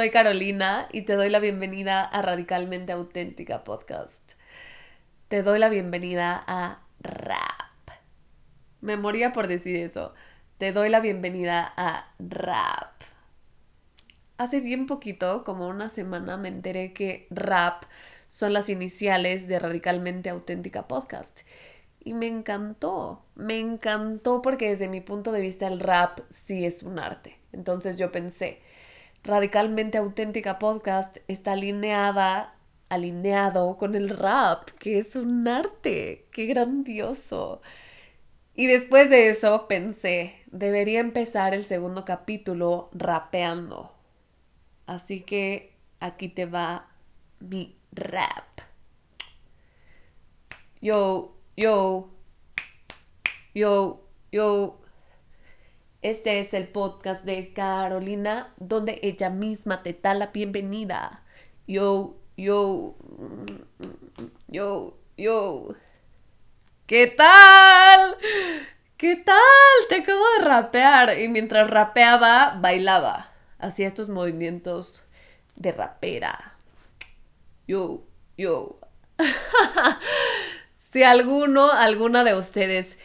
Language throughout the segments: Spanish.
Soy Carolina y te doy la bienvenida a Radicalmente Auténtica Podcast. Te doy la bienvenida a Rap. Me moría por decir eso. Te doy la bienvenida a Rap. Hace bien poquito, como una semana, me enteré que Rap son las iniciales de Radicalmente Auténtica Podcast. Y me encantó, me encantó porque desde mi punto de vista el rap sí es un arte. Entonces yo pensé, radicalmente auténtica podcast está alineada, alineado con el rap, que es un arte, qué grandioso. Y después de eso pensé, debería empezar el segundo capítulo rapeando. Así que aquí te va mi rap. Yo, yo, yo, yo. Este es el podcast de Carolina, donde ella misma te da la bienvenida. Yo, yo, yo, yo. ¿Qué tal? ¿Qué tal? Te acabo de rapear. Y mientras rapeaba, bailaba. Hacía estos movimientos de rapera. Yo, yo. si alguno, alguna de ustedes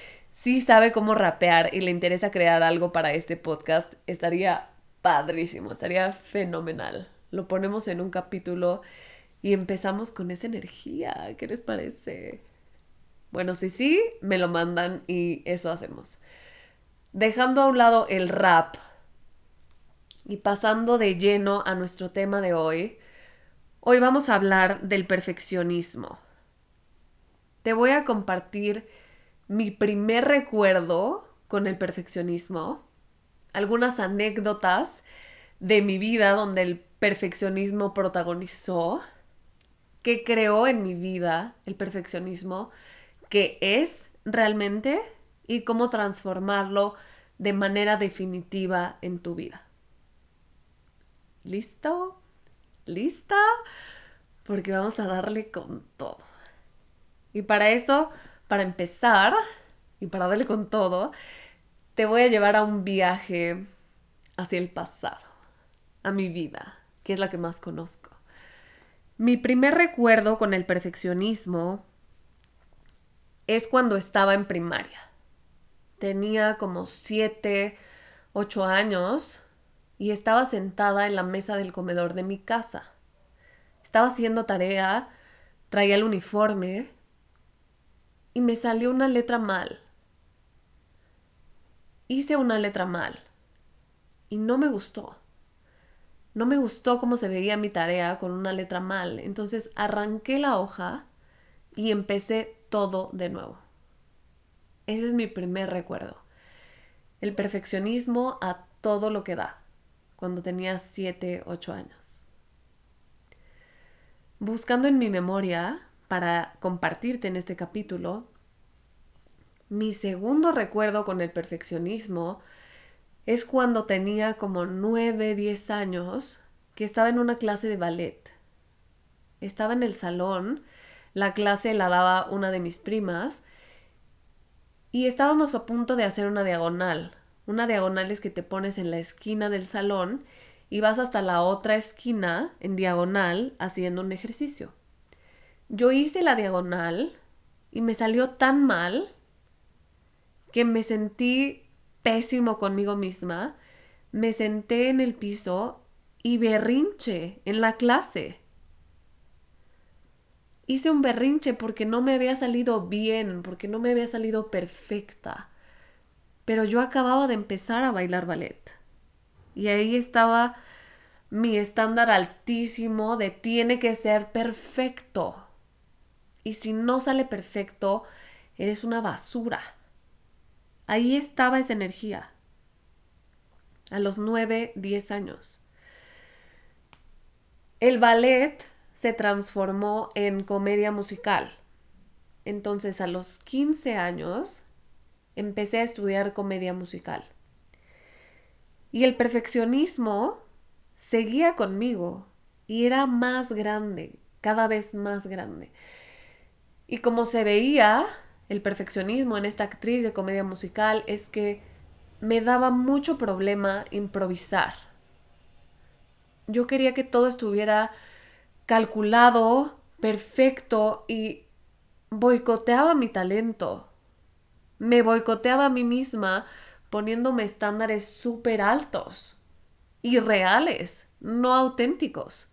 sí sabe cómo rapear y le interesa crear algo para este podcast, estaría padrísimo, estaría fenomenal. Lo ponemos en un capítulo y empezamos con esa energía. ¿Qué les parece? Bueno, si sí, me lo mandan y eso hacemos. Dejando a un lado el rap y pasando de lleno a nuestro tema de hoy, hoy vamos a hablar del perfeccionismo. Te voy a compartir mi primer recuerdo con el perfeccionismo, algunas anécdotas de mi vida donde el perfeccionismo protagonizó, qué creó en mi vida el perfeccionismo, qué es realmente y cómo transformarlo de manera definitiva en tu vida. ¿Listo? ¿Lista? Porque vamos a darle con todo. Y para eso para empezar y para darle con todo, te voy a llevar a un viaje hacia el pasado, a mi vida, que es la que más conozco. Mi primer recuerdo con el perfeccionismo es cuando estaba en primaria. Tenía como siete, ocho años y estaba sentada en la mesa del comedor de mi casa. Estaba haciendo tarea, traía el uniforme y me salió una letra mal. Hice una letra mal y no me gustó. No me gustó cómo se veía mi tarea con una letra mal. Entonces arranqué la hoja y empecé todo de nuevo. Ese es mi primer recuerdo. El perfeccionismo a todo lo que da, cuando tenía 7, 8 años. Buscando en mi memoria, para compartirte en este capítulo, mi segundo recuerdo con el perfeccionismo es cuando tenía como 9, 10 años que estaba en una clase de ballet. Estaba en el salón, la clase la daba una de mis primas y estábamos a punto de hacer una diagonal. Una diagonal es que te pones en la esquina del salón y vas hasta la otra esquina en diagonal haciendo un ejercicio. Yo hice la diagonal y me salió tan mal que me sentí pésimo conmigo misma. Me senté en el piso y berrinche en la clase. Hice un berrinche porque no me había salido bien, porque no me había salido perfecta. Pero yo acababa de empezar a bailar ballet. Y ahí estaba mi estándar altísimo de tiene que ser perfecto. Y si no sale perfecto, eres una basura. Ahí estaba esa energía. A los 9, 10 años. El ballet se transformó en comedia musical. Entonces a los 15 años empecé a estudiar comedia musical. Y el perfeccionismo seguía conmigo y era más grande, cada vez más grande. Y como se veía, el perfeccionismo en esta actriz de comedia musical es que me daba mucho problema improvisar. Yo quería que todo estuviera calculado, perfecto y boicoteaba mi talento. Me boicoteaba a mí misma poniéndome estándares súper altos, irreales, no auténticos.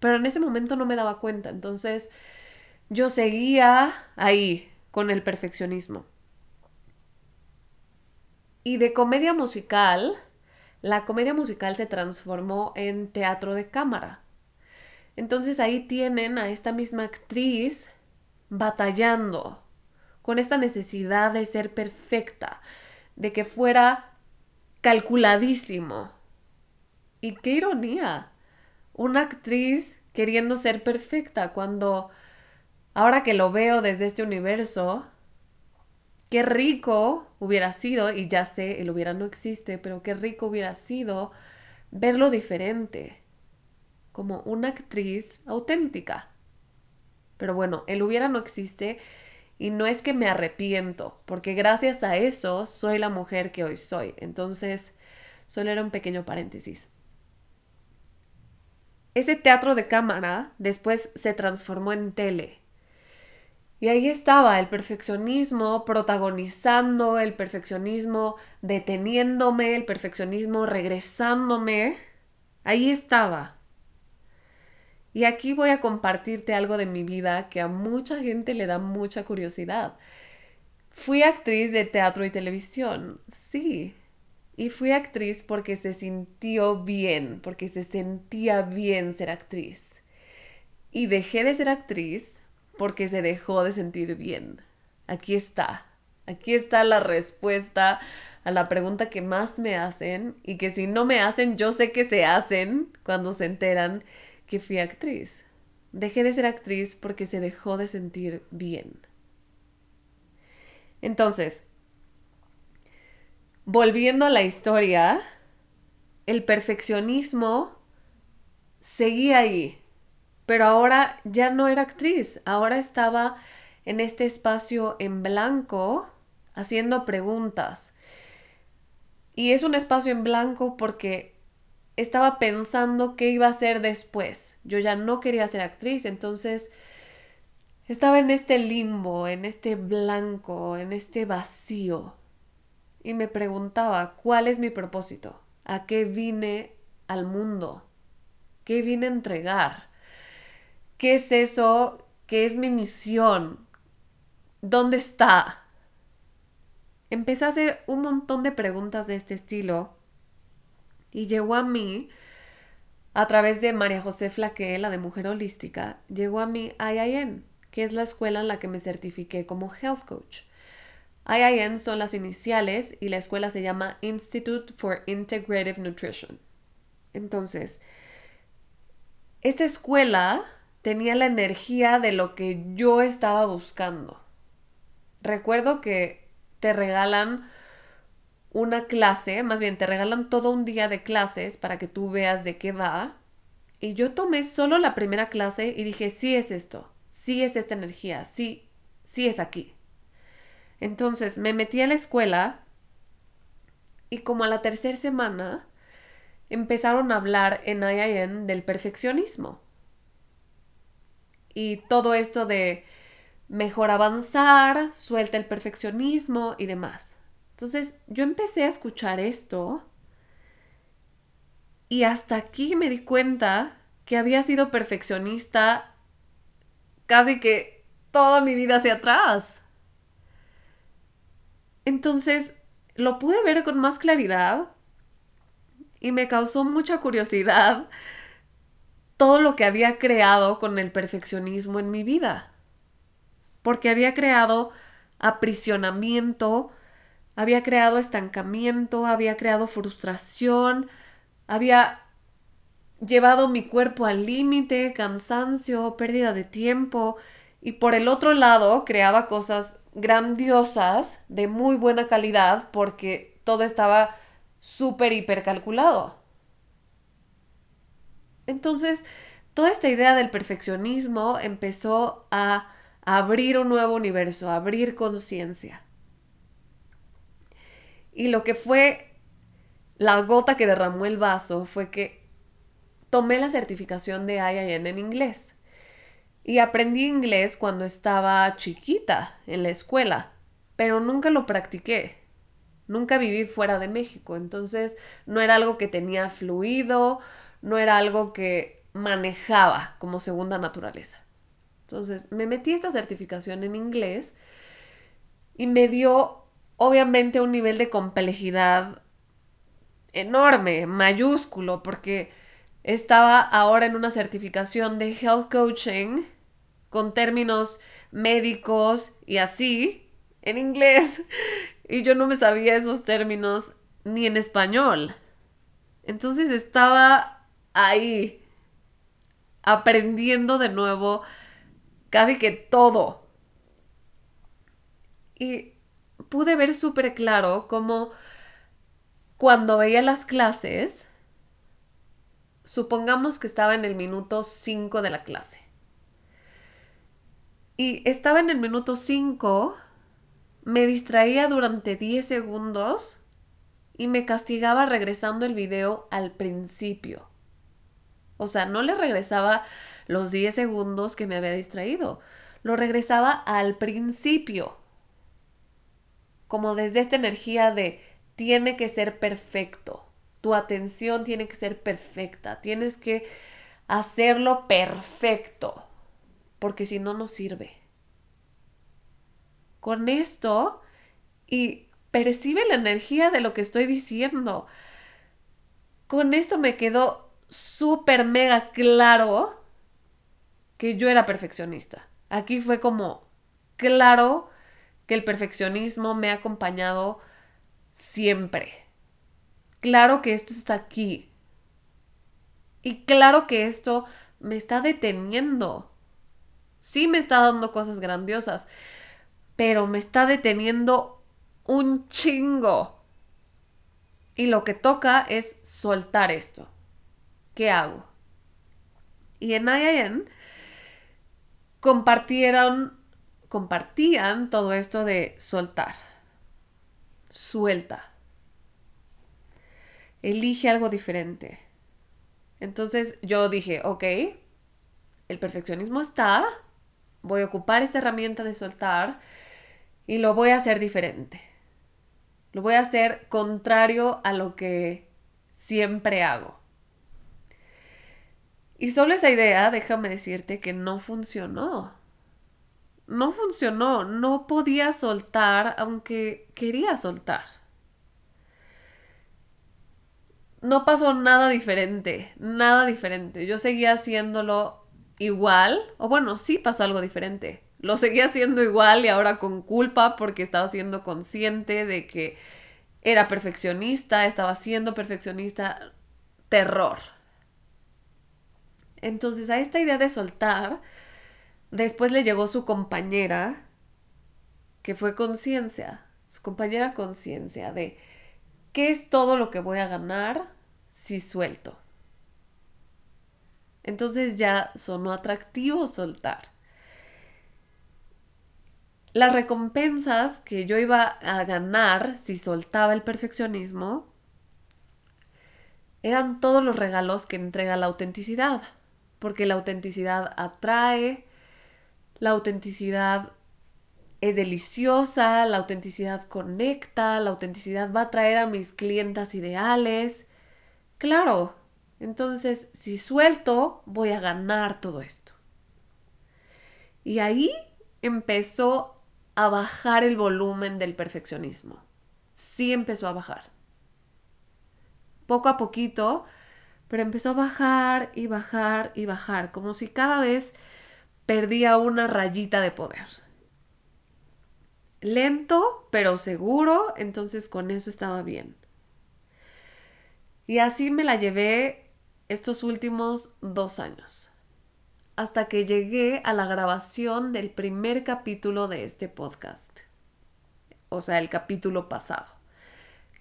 Pero en ese momento no me daba cuenta, entonces yo seguía ahí con el perfeccionismo. Y de comedia musical, la comedia musical se transformó en teatro de cámara. Entonces ahí tienen a esta misma actriz batallando con esta necesidad de ser perfecta, de que fuera calculadísimo. Y qué ironía, una actriz queriendo ser perfecta cuando ahora que lo veo desde este universo, qué rico hubiera sido, y ya sé, el hubiera no existe, pero qué rico hubiera sido verlo diferente, como una actriz auténtica. Pero bueno, el hubiera no existe y no es que me arrepiento, porque gracias a eso soy la mujer que hoy soy. Entonces, solo era un pequeño paréntesis. Ese teatro de cámara después se transformó en tele. Y ahí estaba el perfeccionismo protagonizando, el perfeccionismo deteniéndome, el perfeccionismo regresándome. Ahí estaba. Y aquí voy a compartirte algo de mi vida que a mucha gente le da mucha curiosidad. Fui actriz de teatro y televisión, sí. Y fui actriz porque se sintió bien, porque se sentía bien ser actriz. Y dejé de ser actriz porque se dejó de sentir bien. Aquí está. Aquí está la respuesta a la pregunta que más me hacen y que si no me hacen, yo sé que se hacen cuando se enteran que fui actriz. Dejé de ser actriz porque se dejó de sentir bien. Entonces, volviendo a la historia, el perfeccionismo seguía ahí pero ahora ya no era actriz, ahora estaba en este espacio en blanco haciendo preguntas. Y es un espacio en blanco porque estaba pensando qué iba a hacer después. Yo ya no quería ser actriz, entonces estaba en este limbo, en este blanco, en este vacío. Y me preguntaba, ¿cuál es mi propósito? ¿A qué vine al mundo? ¿Qué vine a entregar? ¿Qué es eso? ¿Qué es mi misión? ¿Dónde está? Empecé a hacer un montón de preguntas de este estilo y llegó a mí, a través de María José Flaque, la de Mujer Holística, llegó a mí IIN, que es la escuela en la que me certifiqué como Health Coach. IIN son las iniciales y la escuela se llama Institute for Integrative Nutrition. Entonces, esta escuela tenía la energía de lo que yo estaba buscando. Recuerdo que te regalan una clase, más bien te regalan todo un día de clases para que tú veas de qué va. Y yo tomé solo la primera clase y dije, sí es esto, sí es esta energía, sí, sí es aquí. Entonces me metí a la escuela y como a la tercera semana empezaron a hablar en IIN del perfeccionismo y todo esto de mejor avanzar, suelta el perfeccionismo y demás. Entonces yo empecé a escuchar esto y hasta aquí me di cuenta que había sido perfeccionista casi que toda mi vida hacia atrás. Entonces lo pude ver con más claridad y me causó mucha curiosidad todo lo que había creado con el perfeccionismo en mi vida. Porque había creado aprisionamiento, había creado estancamiento, había creado frustración, había llevado mi cuerpo al límite, cansancio, pérdida de tiempo y por el otro lado creaba cosas grandiosas de muy buena calidad porque todo estaba súper hipercalculado. Entonces, toda esta idea del perfeccionismo empezó a abrir un nuevo universo, a abrir conciencia. Y lo que fue la gota que derramó el vaso fue que tomé la certificación de IIN en inglés. Y aprendí inglés cuando estaba chiquita en la escuela, pero nunca lo practiqué. Nunca viví fuera de México, entonces no era algo que tenía fluido, no era algo que manejaba como segunda naturaleza. Entonces me metí esta certificación en inglés y me dio obviamente un nivel de complejidad enorme, mayúsculo, porque estaba ahora en una certificación de health coaching con términos médicos y así en inglés y yo no me sabía esos términos ni en español. Entonces estaba ahí aprendiendo de nuevo casi que todo. Y pude ver súper claro cómo cuando veía las clases, supongamos que estaba en el minuto 5 de la clase. Y estaba en el minuto 5, me distraía durante 10 segundos y me castigaba regresando el video al principio. O sea, no le regresaba los 10 segundos que me había distraído, lo regresaba al principio. Como desde esta energía de tiene que ser perfecto. Tu atención tiene que ser perfecta. Tienes que hacerlo perfecto. Porque si no, no sirve. Con esto y percibe la energía de lo que estoy diciendo. Con esto me quedó súper mega claro que yo era perfeccionista. Aquí fue como claro que el perfeccionismo me ha acompañado siempre. Claro que esto está aquí. Y claro que esto me está deteniendo. Sí me está dando cosas grandiosas, pero me está deteniendo un chingo. Y lo que toca es soltar esto. ¿Qué hago? Y en IIN compartieron, compartían todo esto de soltar suelta. Elige algo diferente. Entonces yo dije, ok, el perfeccionismo está, voy a ocupar esta herramienta de soltar y lo voy a hacer diferente. Lo voy a hacer contrario a lo que siempre hago. Y solo esa idea, déjame decirte que no funcionó no funcionó, no podía soltar aunque quería soltar. No pasó nada diferente, nada diferente. Yo seguía haciéndolo igual, o bueno, sí pasó algo diferente. Lo seguía haciendo igual y ahora con culpa porque estaba siendo consciente de que era perfeccionista, estaba siendo perfeccionista, terror. Entonces a esta idea de soltar, Después le llegó su compañera, que fue conciencia, su compañera conciencia de qué es todo lo que voy a ganar si suelto. Entonces ya sonó atractivo soltar. Las recompensas que yo iba a ganar si soltaba el perfeccionismo eran todos los regalos que entrega la autenticidad, porque la autenticidad atrae, la autenticidad es deliciosa, la autenticidad conecta, la autenticidad va a traer a mis clientas ideales. Claro, entonces si suelto, voy a ganar todo esto. Y ahí empezó a bajar el volumen del perfeccionismo. Sí empezó a bajar. Poco a poquito, pero empezó a bajar y bajar y bajar, como si cada vez perdía una rayita de poder. Lento, pero seguro, entonces con eso estaba bien. Y así me la llevé estos últimos dos años, hasta que llegué a la grabación del primer capítulo de este podcast, o sea, el capítulo pasado,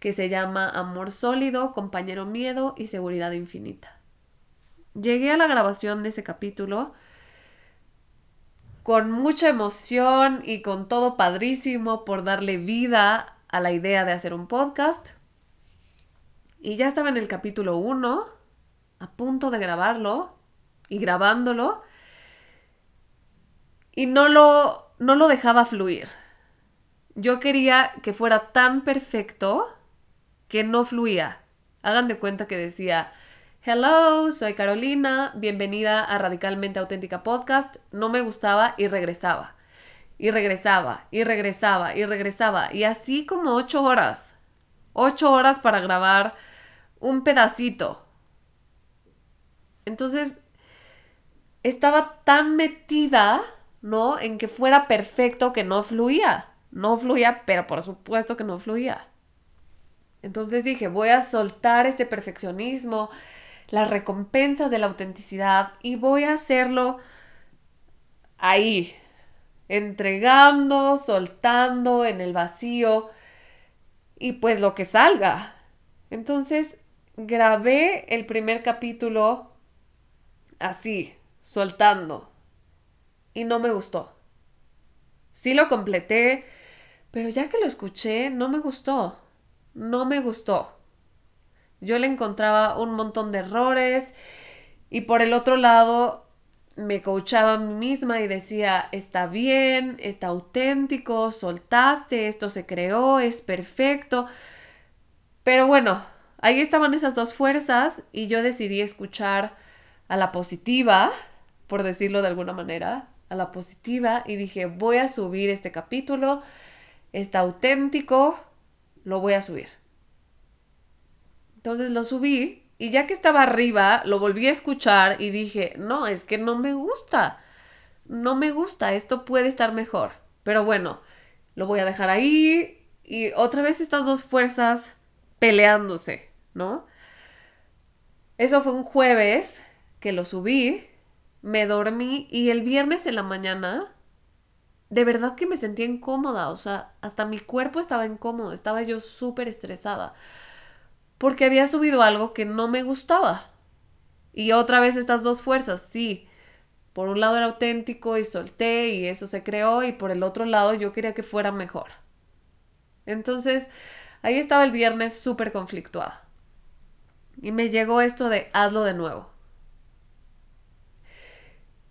que se llama Amor sólido, compañero miedo y seguridad infinita. Llegué a la grabación de ese capítulo con mucha emoción y con todo padrísimo por darle vida a la idea de hacer un podcast. Y ya estaba en el capítulo 1 a punto de grabarlo y grabándolo y no lo, no lo dejaba fluir. Yo quería que fuera tan perfecto que no fluía. Hagan de cuenta que decía, hello, soy Carolina, bienvenida a Radicalmente Auténtica Podcast. No me gustaba y regresaba. Y regresaba, y regresaba, y regresaba. Y así como ocho horas. Ocho horas para grabar un pedacito. Entonces, estaba tan metida, ¿no? En que fuera perfecto que no fluía. No fluía, pero por supuesto que no fluía. Entonces dije, voy a soltar este perfeccionismo, las recompensas de la autenticidad y voy a hacerlo ahí, entregando, soltando en el vacío y pues lo que salga. Entonces grabé el primer capítulo así, soltando y no me gustó. Sí lo completé, pero ya que lo escuché, no me gustó no me gustó. Yo le encontraba un montón de errores y por el otro lado me coachaba a mí misma y decía, está bien, está auténtico, soltaste, esto se creó, es perfecto. Pero bueno, ahí estaban esas dos fuerzas y yo decidí escuchar a la positiva, por decirlo de alguna manera, a la positiva y dije, voy a subir este capítulo, está auténtico, lo voy a subir. Entonces lo subí y ya que estaba arriba, lo volví a escuchar y dije, no, es que no me gusta. No me gusta, esto puede estar mejor. Pero bueno, lo voy a dejar ahí y otra vez estas dos fuerzas peleándose, ¿no? Eso fue un jueves que lo subí, me dormí y el viernes en la mañana de verdad que me sentía incómoda, o sea, hasta mi cuerpo estaba incómodo, estaba yo súper estresada, porque había subido algo que no me gustaba. Y otra vez estas dos fuerzas, sí, por un lado era auténtico y solté y eso se creó y por el otro lado yo quería que fuera mejor. Entonces, ahí estaba el viernes súper conflictuada. Y me llegó esto de hazlo de nuevo.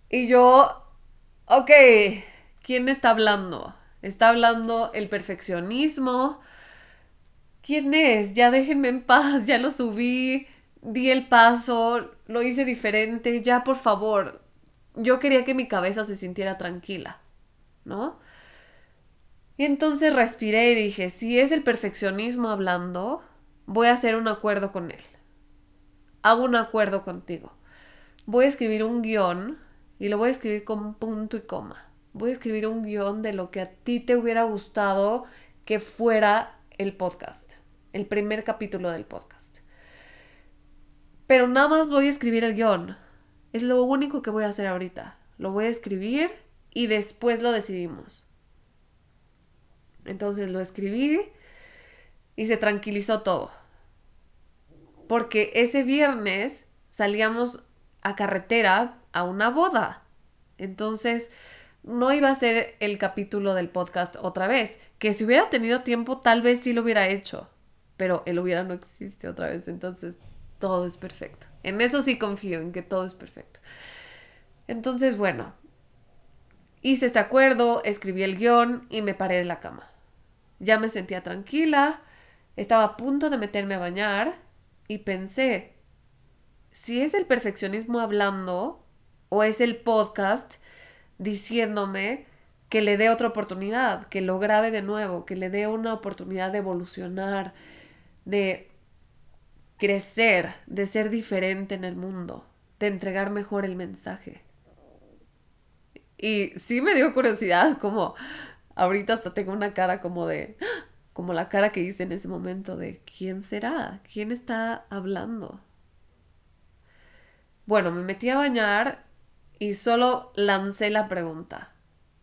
Y yo, ok, ¿Quién está hablando? ¿Está hablando el perfeccionismo? ¿Quién es? Ya déjenme en paz, ya lo subí, di el paso, lo hice diferente, ya por favor. Yo quería que mi cabeza se sintiera tranquila, ¿no? Y entonces respiré y dije, si es el perfeccionismo hablando, voy a hacer un acuerdo con él. Hago un acuerdo contigo. Voy a escribir un guion y lo voy a escribir con punto y coma voy a escribir un guion de lo que a ti te hubiera gustado que fuera el podcast, el primer capítulo del podcast. Pero nada más voy a escribir el guion. Es lo único que voy a hacer ahorita. Lo voy a escribir y después lo decidimos. Entonces lo escribí y se tranquilizó todo. Porque ese viernes salíamos a carretera a una boda. Entonces no iba a ser el capítulo del podcast otra vez. Que si hubiera tenido tiempo, tal vez sí lo hubiera hecho. Pero el hubiera no existe otra vez. Entonces, todo es perfecto. En eso sí confío, en que todo es perfecto. Entonces, bueno, hice este acuerdo, escribí el guion y me paré de la cama. Ya me sentía tranquila, estaba a punto de meterme a bañar y pensé, si es el perfeccionismo hablando o es el podcast, diciéndome que le dé otra oportunidad, que lo grabe de nuevo, que le dé una oportunidad de evolucionar, de crecer, de ser diferente en el mundo, de entregar mejor el mensaje. Y sí me dio curiosidad, como ahorita hasta tengo una cara como de, como la cara que hice en ese momento de, ¿quién será? ¿Quién está hablando? Bueno, me metí a bañar y solo lancé la pregunta.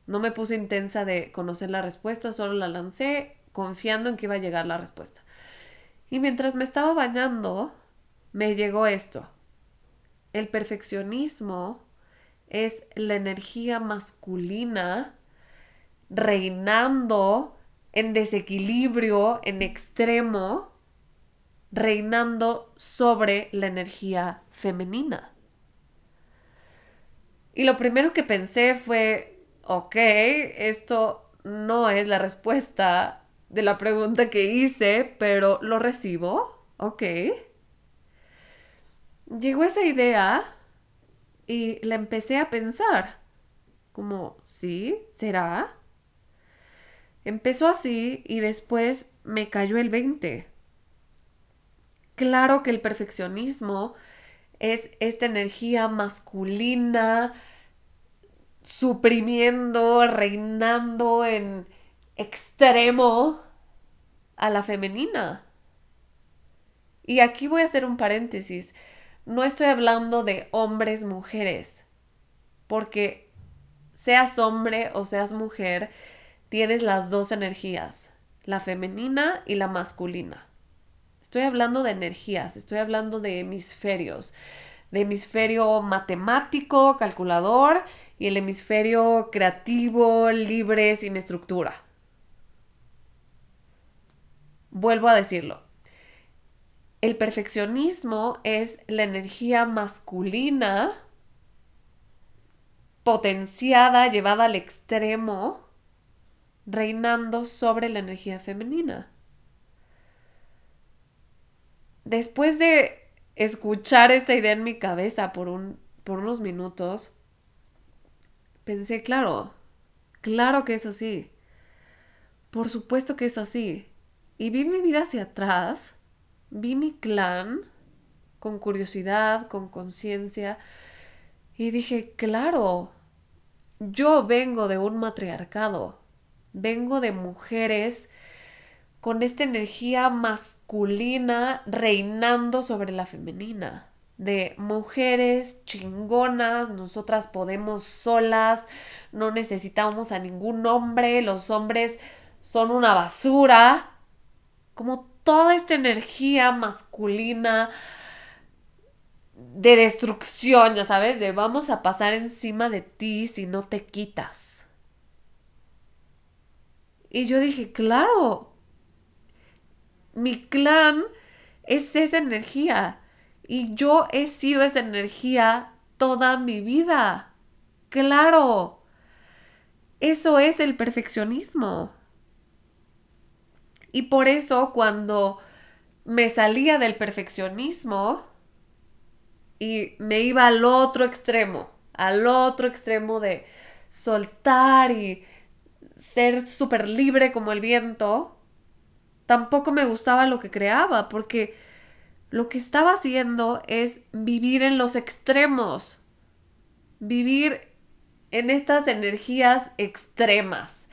No me puse intensa de conocer la respuesta, solo la lancé confiando en que iba a llegar la respuesta. Y mientras me estaba bañando, me llegó esto. El perfeccionismo es la energía masculina reinando en desequilibrio, en extremo, reinando sobre la energía femenina. Y lo primero que pensé fue, ok, esto no es la respuesta de la pregunta que hice, pero lo recibo, ok. Llegó esa idea y la empecé a pensar, como, ¿sí? ¿Será? Empezó así y después me cayó el 20. Claro que el perfeccionismo es esta energía masculina suprimiendo, reinando en extremo a la femenina. Y aquí voy a hacer un paréntesis. No estoy hablando de hombres, mujeres, porque seas hombre o seas mujer, tienes las dos energías, la femenina y la masculina. Estoy hablando de energías, estoy hablando de hemisferios, de hemisferio matemático, calculador, y el hemisferio creativo, libre, sin estructura. Vuelvo a decirlo. El perfeccionismo es la energía masculina potenciada, llevada al extremo, reinando sobre la energía femenina. Después de escuchar esta idea en mi cabeza por, un, por unos minutos, pensé, claro, claro que es así. Por supuesto que es así. Y vi mi vida hacia atrás, vi mi clan con curiosidad, con conciencia, y dije, claro, yo vengo de un matriarcado, vengo de mujeres con esta energía masculina reinando sobre la femenina, de mujeres chingonas, nosotras podemos solas, no necesitamos a ningún hombre, los hombres son una basura, como toda esta energía masculina de destrucción, ya sabes, de vamos a pasar encima de ti si no te quitas. Y yo dije, claro, mi clan es esa energía y yo he sido esa energía toda mi vida. Claro, eso es el perfeccionismo. Y por eso cuando me salía del perfeccionismo y me iba al otro extremo, al otro extremo de soltar y ser súper libre como el viento, tampoco me gustaba lo que creaba porque lo que estaba haciendo es vivir en los extremos, vivir en estas energías extremas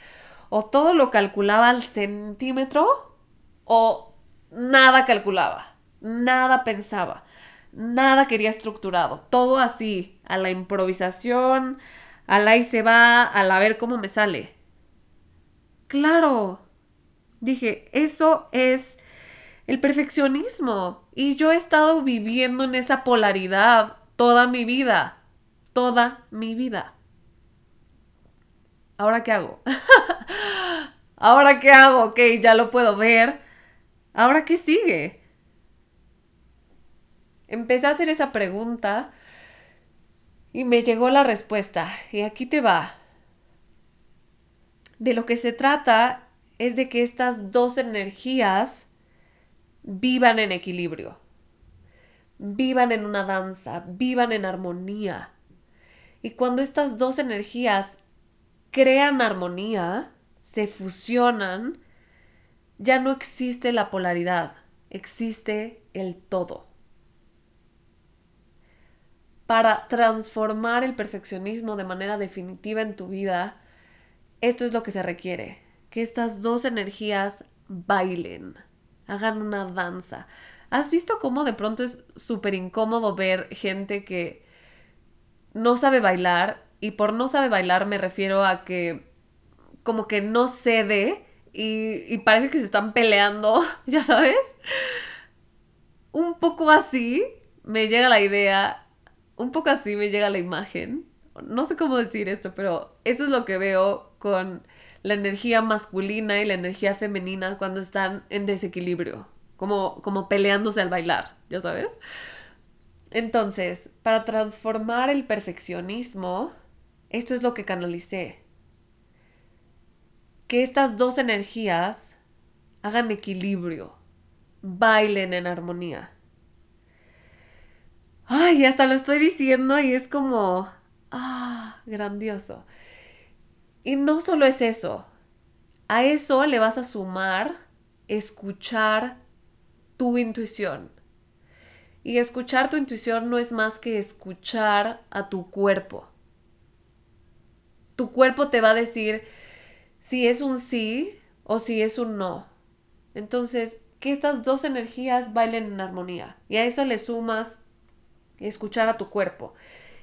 o todo lo calculaba al centímetro o nada calculaba, nada pensaba, nada quería estructurado, todo así, a la improvisación, al ahí se va, al a ver cómo me sale. Claro, dije, eso es el perfeccionismo y yo he estado viviendo en esa polaridad toda mi vida, toda mi vida. ¿Ahora qué hago? ¿Ahora qué hago? Ok, ya lo puedo ver. ¿Ahora qué sigue? Empecé a hacer esa pregunta y me llegó la respuesta. Y aquí te va. De lo que se trata es de que estas dos energías vivan en equilibrio, vivan en una danza, vivan en armonía. Y cuando estas dos energías crean armonía, se fusionan, ya no existe la polaridad, existe el todo. Para transformar el perfeccionismo de manera definitiva en tu vida, esto es lo que se requiere, que estas dos energías bailen, hagan una danza. ¿Has visto cómo de pronto es súper incómodo ver gente que no sabe bailar y por no sabe bailar me refiero a que como que no cede y, y parece que se están peleando, ya sabes. Un poco así me llega la idea, un poco así me llega la imagen. No sé cómo decir esto, pero eso es lo que veo con la energía masculina y la energía femenina cuando están en desequilibrio. como, como peleándose al bailar, ya sabes. Entonces, para transformar el perfeccionismo, esto es lo que canalicé. Que estas dos energías hagan equilibrio, bailen en armonía. Ay, hasta lo estoy diciendo y es como, ah, grandioso. Y no solo es eso, a eso le vas a sumar escuchar tu intuición. Y escuchar tu intuición no es más que escuchar a tu cuerpo. Tu cuerpo te va a decir si es un sí o si es un no. Entonces, que estas dos energías bailen en armonía. Y a eso le sumas escuchar a tu cuerpo.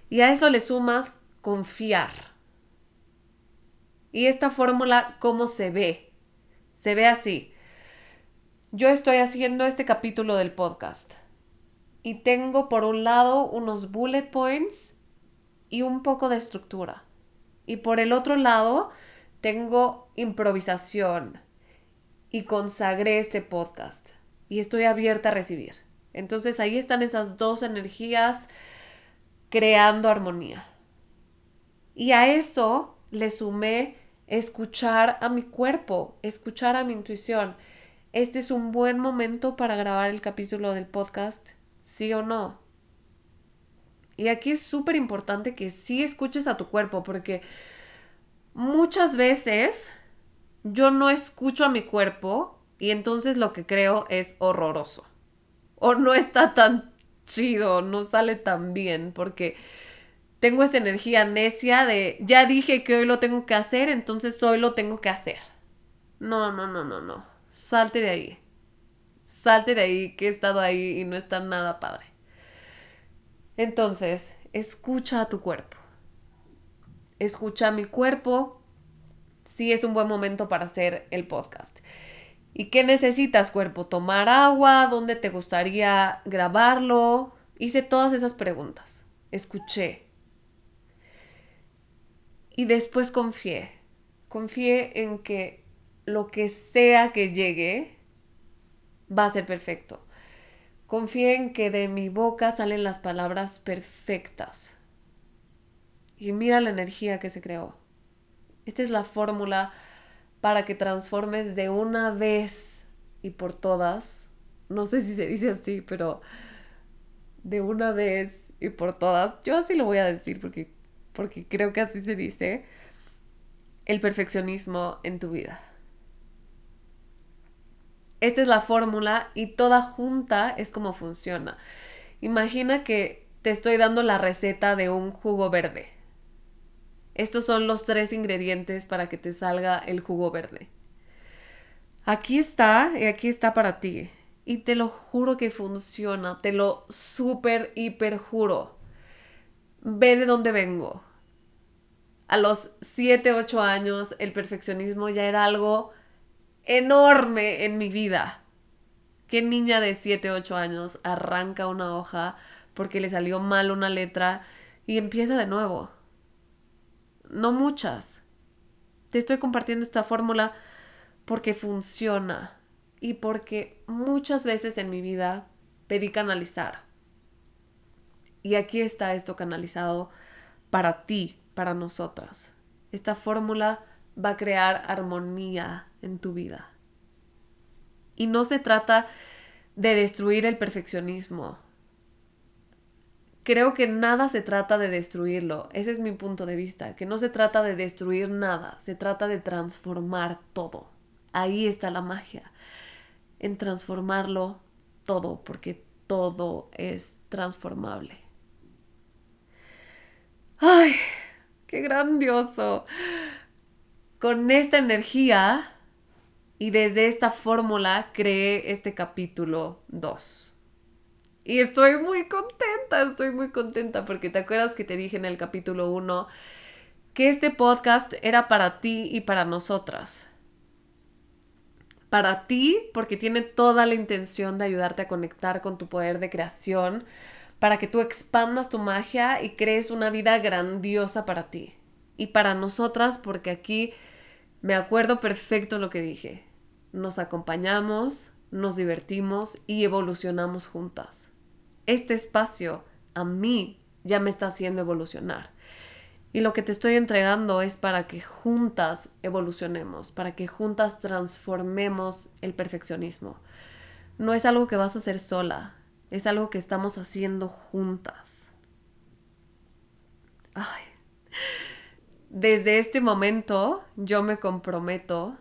Y a eso le sumas confiar. Y esta fórmula, ¿cómo se ve? Se ve así. Yo estoy haciendo este capítulo del podcast y tengo por un lado unos bullet points y un poco de estructura. Y por el otro lado tengo improvisación y consagré este podcast y estoy abierta a recibir. Entonces ahí están esas dos energías creando armonía. Y a eso le sumé escuchar a mi cuerpo, escuchar a mi intuición. Este es un buen momento para grabar el capítulo del podcast, sí o no. Y aquí es súper importante que sí escuches a tu cuerpo, porque muchas veces yo no escucho a mi cuerpo y entonces lo que creo es horroroso. O no está tan chido, no sale tan bien, porque tengo esa energía necia de ya dije que hoy lo tengo que hacer, entonces hoy lo tengo que hacer. No, no, no, no, no. Salte de ahí. Salte de ahí, que he estado ahí y no está nada padre. Entonces, escucha a tu cuerpo. Escucha a mi cuerpo. Sí es un buen momento para hacer el podcast. ¿Y qué necesitas, cuerpo? ¿Tomar agua? ¿Dónde te gustaría grabarlo? Hice todas esas preguntas. Escuché. Y después confié. Confié en que lo que sea que llegue va a ser perfecto. Confié en que de mi boca salen las palabras perfectas. Y mira la energía que se creó. Esta es la fórmula para que transformes de una vez y por todas. No sé si se dice así, pero de una vez y por todas. Yo así lo voy a decir porque porque creo que así se dice, el perfeccionismo en tu vida. Esta es la fórmula y toda junta es como funciona. Imagina que te estoy dando la receta de un jugo verde. Estos son los tres ingredientes para que te salga el jugo verde. Aquí está y aquí está para ti. Y te lo juro que funciona, te lo súper, hiper juro ve de dónde vengo. A los 7, 8 años el perfeccionismo ya era algo enorme en mi vida. ¿Qué niña de 7, 8 años arranca una hoja porque le salió mal una letra y empieza de nuevo? No muchas. Te estoy compartiendo esta fórmula porque funciona y porque muchas veces en mi vida pedí canalizar y aquí está esto canalizado para ti, para nosotras. Esta fórmula va a crear armonía en tu vida. Y no se trata de destruir el perfeccionismo. Creo que nada se trata de destruirlo. Ese es mi punto de vista. Que no se trata de destruir nada. Se trata de transformar todo. Ahí está la magia. En transformarlo todo. Porque todo es transformable. ¡Ay! ¡Qué grandioso! Con esta energía y desde esta fórmula creé este capítulo 2. Y estoy muy contenta, estoy muy contenta porque te acuerdas que te dije en el capítulo 1 que este podcast era para ti y para nosotras. Para ti porque tiene toda la intención de ayudarte a conectar con tu poder de creación, para que tú expandas tu magia y crees una vida grandiosa para ti. Y para nosotras, porque aquí me acuerdo perfecto lo que dije. Nos acompañamos, nos divertimos y evolucionamos juntas. Este espacio a mí ya me está haciendo evolucionar. Y lo que te estoy entregando es para que juntas evolucionemos, para que juntas transformemos el perfeccionismo. No es algo que vas a hacer sola, es algo que estamos haciendo juntas. Ay. Desde este momento yo me comprometo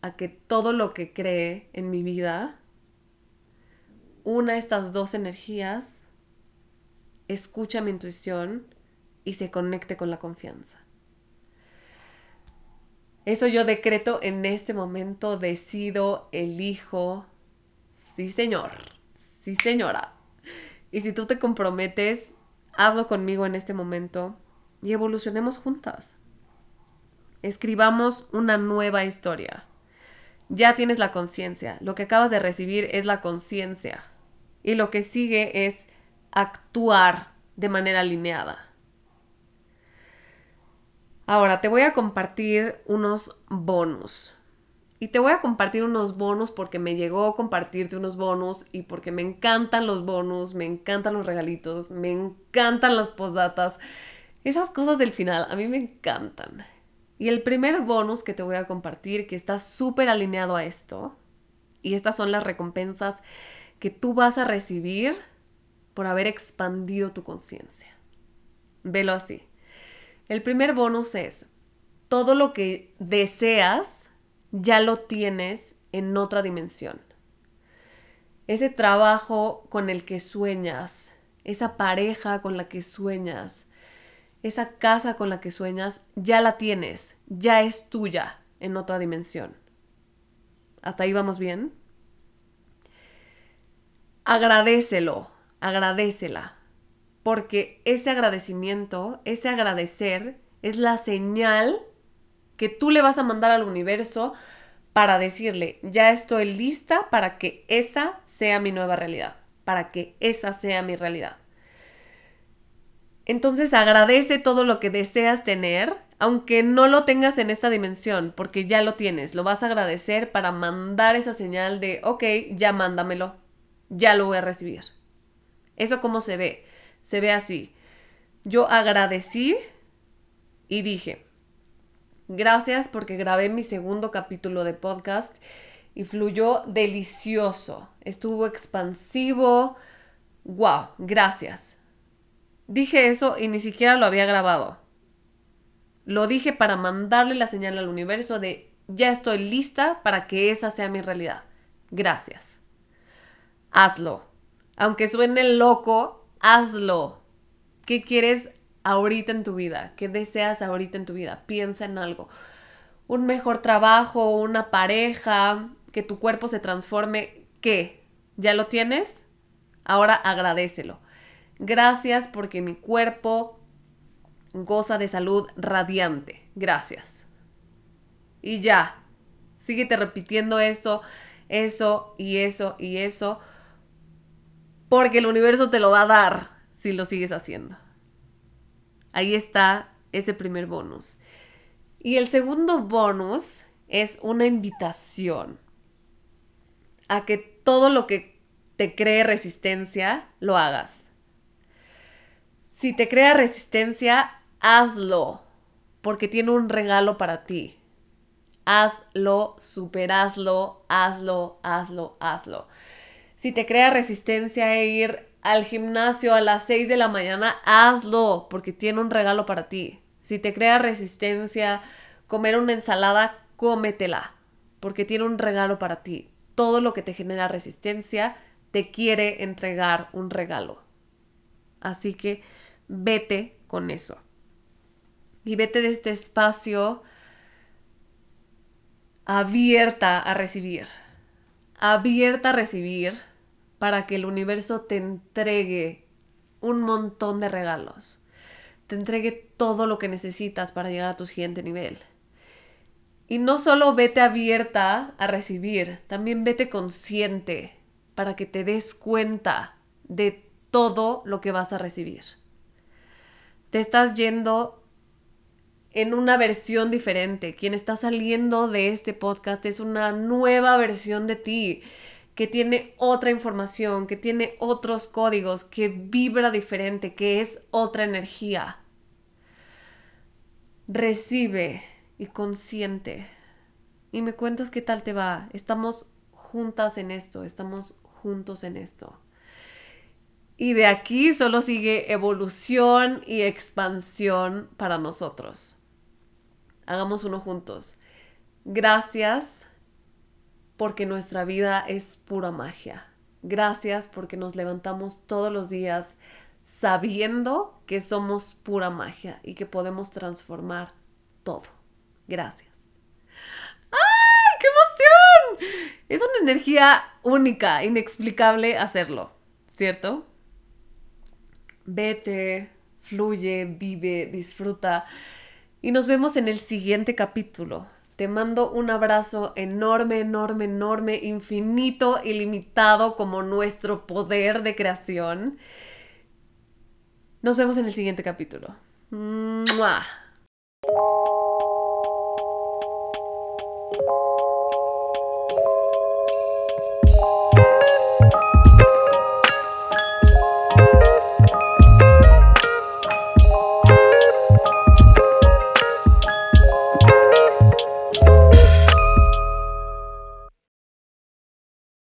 a que todo lo que cree en mi vida una estas dos energías, escucha mi intuición y se conecte con la confianza. Eso yo decreto en este momento, decido, elijo, sí señor, sí señora. Y si tú te comprometes, hazlo conmigo en este momento y evolucionemos juntas. Escribamos una nueva historia. Ya tienes la conciencia. Lo que acabas de recibir es la conciencia. Y lo que sigue es actuar de manera alineada. Ahora te voy a compartir unos bonus. Y te voy a compartir unos bonus porque me llegó compartirte unos bonus y porque me encantan los bonus, me encantan los regalitos, me encantan las postdatas. Esas cosas del final a mí me encantan. Y el primer bonus que te voy a compartir, que está súper alineado a esto, y estas son las recompensas que tú vas a recibir por haber expandido tu conciencia. Velo así. El primer bonus es, todo lo que deseas ya lo tienes en otra dimensión. Ese trabajo con el que sueñas, esa pareja con la que sueñas, esa casa con la que sueñas, ya la tienes, ya es tuya en otra dimensión. ¿Hasta ahí vamos bien? Agradecelo, agradecela porque ese agradecimiento, ese agradecer, es la señal que tú le vas a mandar al universo para decirle, ya estoy lista para que esa sea mi nueva realidad, para que esa sea mi realidad. Entonces agradece todo lo que deseas tener, aunque no lo tengas en esta dimensión, porque ya lo tienes. Lo vas a agradecer para mandar esa señal de, ok, ya mándamelo, ya lo voy a recibir. ¿Eso cómo se ve? se ve así. Yo agradecí y dije, gracias porque grabé mi segundo capítulo de podcast y fluyó delicioso, estuvo expansivo. ¡Wow! Gracias. Dije eso y ni siquiera lo había grabado. Lo dije para mandarle la señal al universo de ya estoy lista para que esa sea mi realidad. Gracias. Hazlo. Aunque suene loco, hazlo. ¿Qué quieres ahorita en tu vida? ¿Qué deseas ahorita en tu vida? Piensa en algo. Un mejor trabajo, una pareja, que tu cuerpo se transforme. ¿Qué? ¿Ya lo tienes? Ahora agradecelo. Gracias porque mi cuerpo goza de salud radiante. Gracias. Y ya. Síguete repitiendo eso, eso y eso y eso porque el universo te lo va a dar si lo sigues haciendo. Ahí está ese primer bonus. Y el segundo bonus es una invitación a que todo lo que te cree resistencia, lo hagas. Si te crea resistencia, hazlo, porque tiene un regalo para ti. Hazlo, superhazlo, hazlo, hazlo, hazlo. Si te crea resistencia a ir al gimnasio a las 6 de la mañana, hazlo porque tiene un regalo para ti. Si te crea resistencia comer una ensalada, cómetela porque tiene un regalo para ti. Todo lo que te genera resistencia te quiere entregar un regalo. Así que vete con eso. Y vete de este espacio abierta a recibir abierta a recibir para que el universo te entregue un montón de regalos. Te entregue todo lo que necesitas para llegar a tu siguiente nivel. Y no solo vete abierta a recibir, también vete consciente para que te des cuenta de todo lo que vas a recibir. Te estás yendo en una versión diferente. Quien está saliendo de este podcast es una nueva versión de ti que tiene otra información, que tiene otros códigos, que vibra diferente, que es otra energía. Recibe y consciente. Y me cuentas qué tal te va. Estamos juntas en esto, estamos juntos en esto. Y de aquí solo sigue evolución y expansión para nosotros. Hagamos uno juntos. Gracias porque nuestra vida es pura magia. Gracias porque nos levantamos todos los días sabiendo que somos pura magia y que podemos transformar todo. Gracias. ¡Ay, qué emoción! Es una energía única, inexplicable hacerlo, ¿cierto? Vete, fluye, vive, disfruta. Y nos vemos en el siguiente capítulo. Te mando un abrazo enorme, enorme, enorme, infinito, ilimitado como nuestro poder de creación. Nos vemos en el siguiente capítulo. ¡Mua!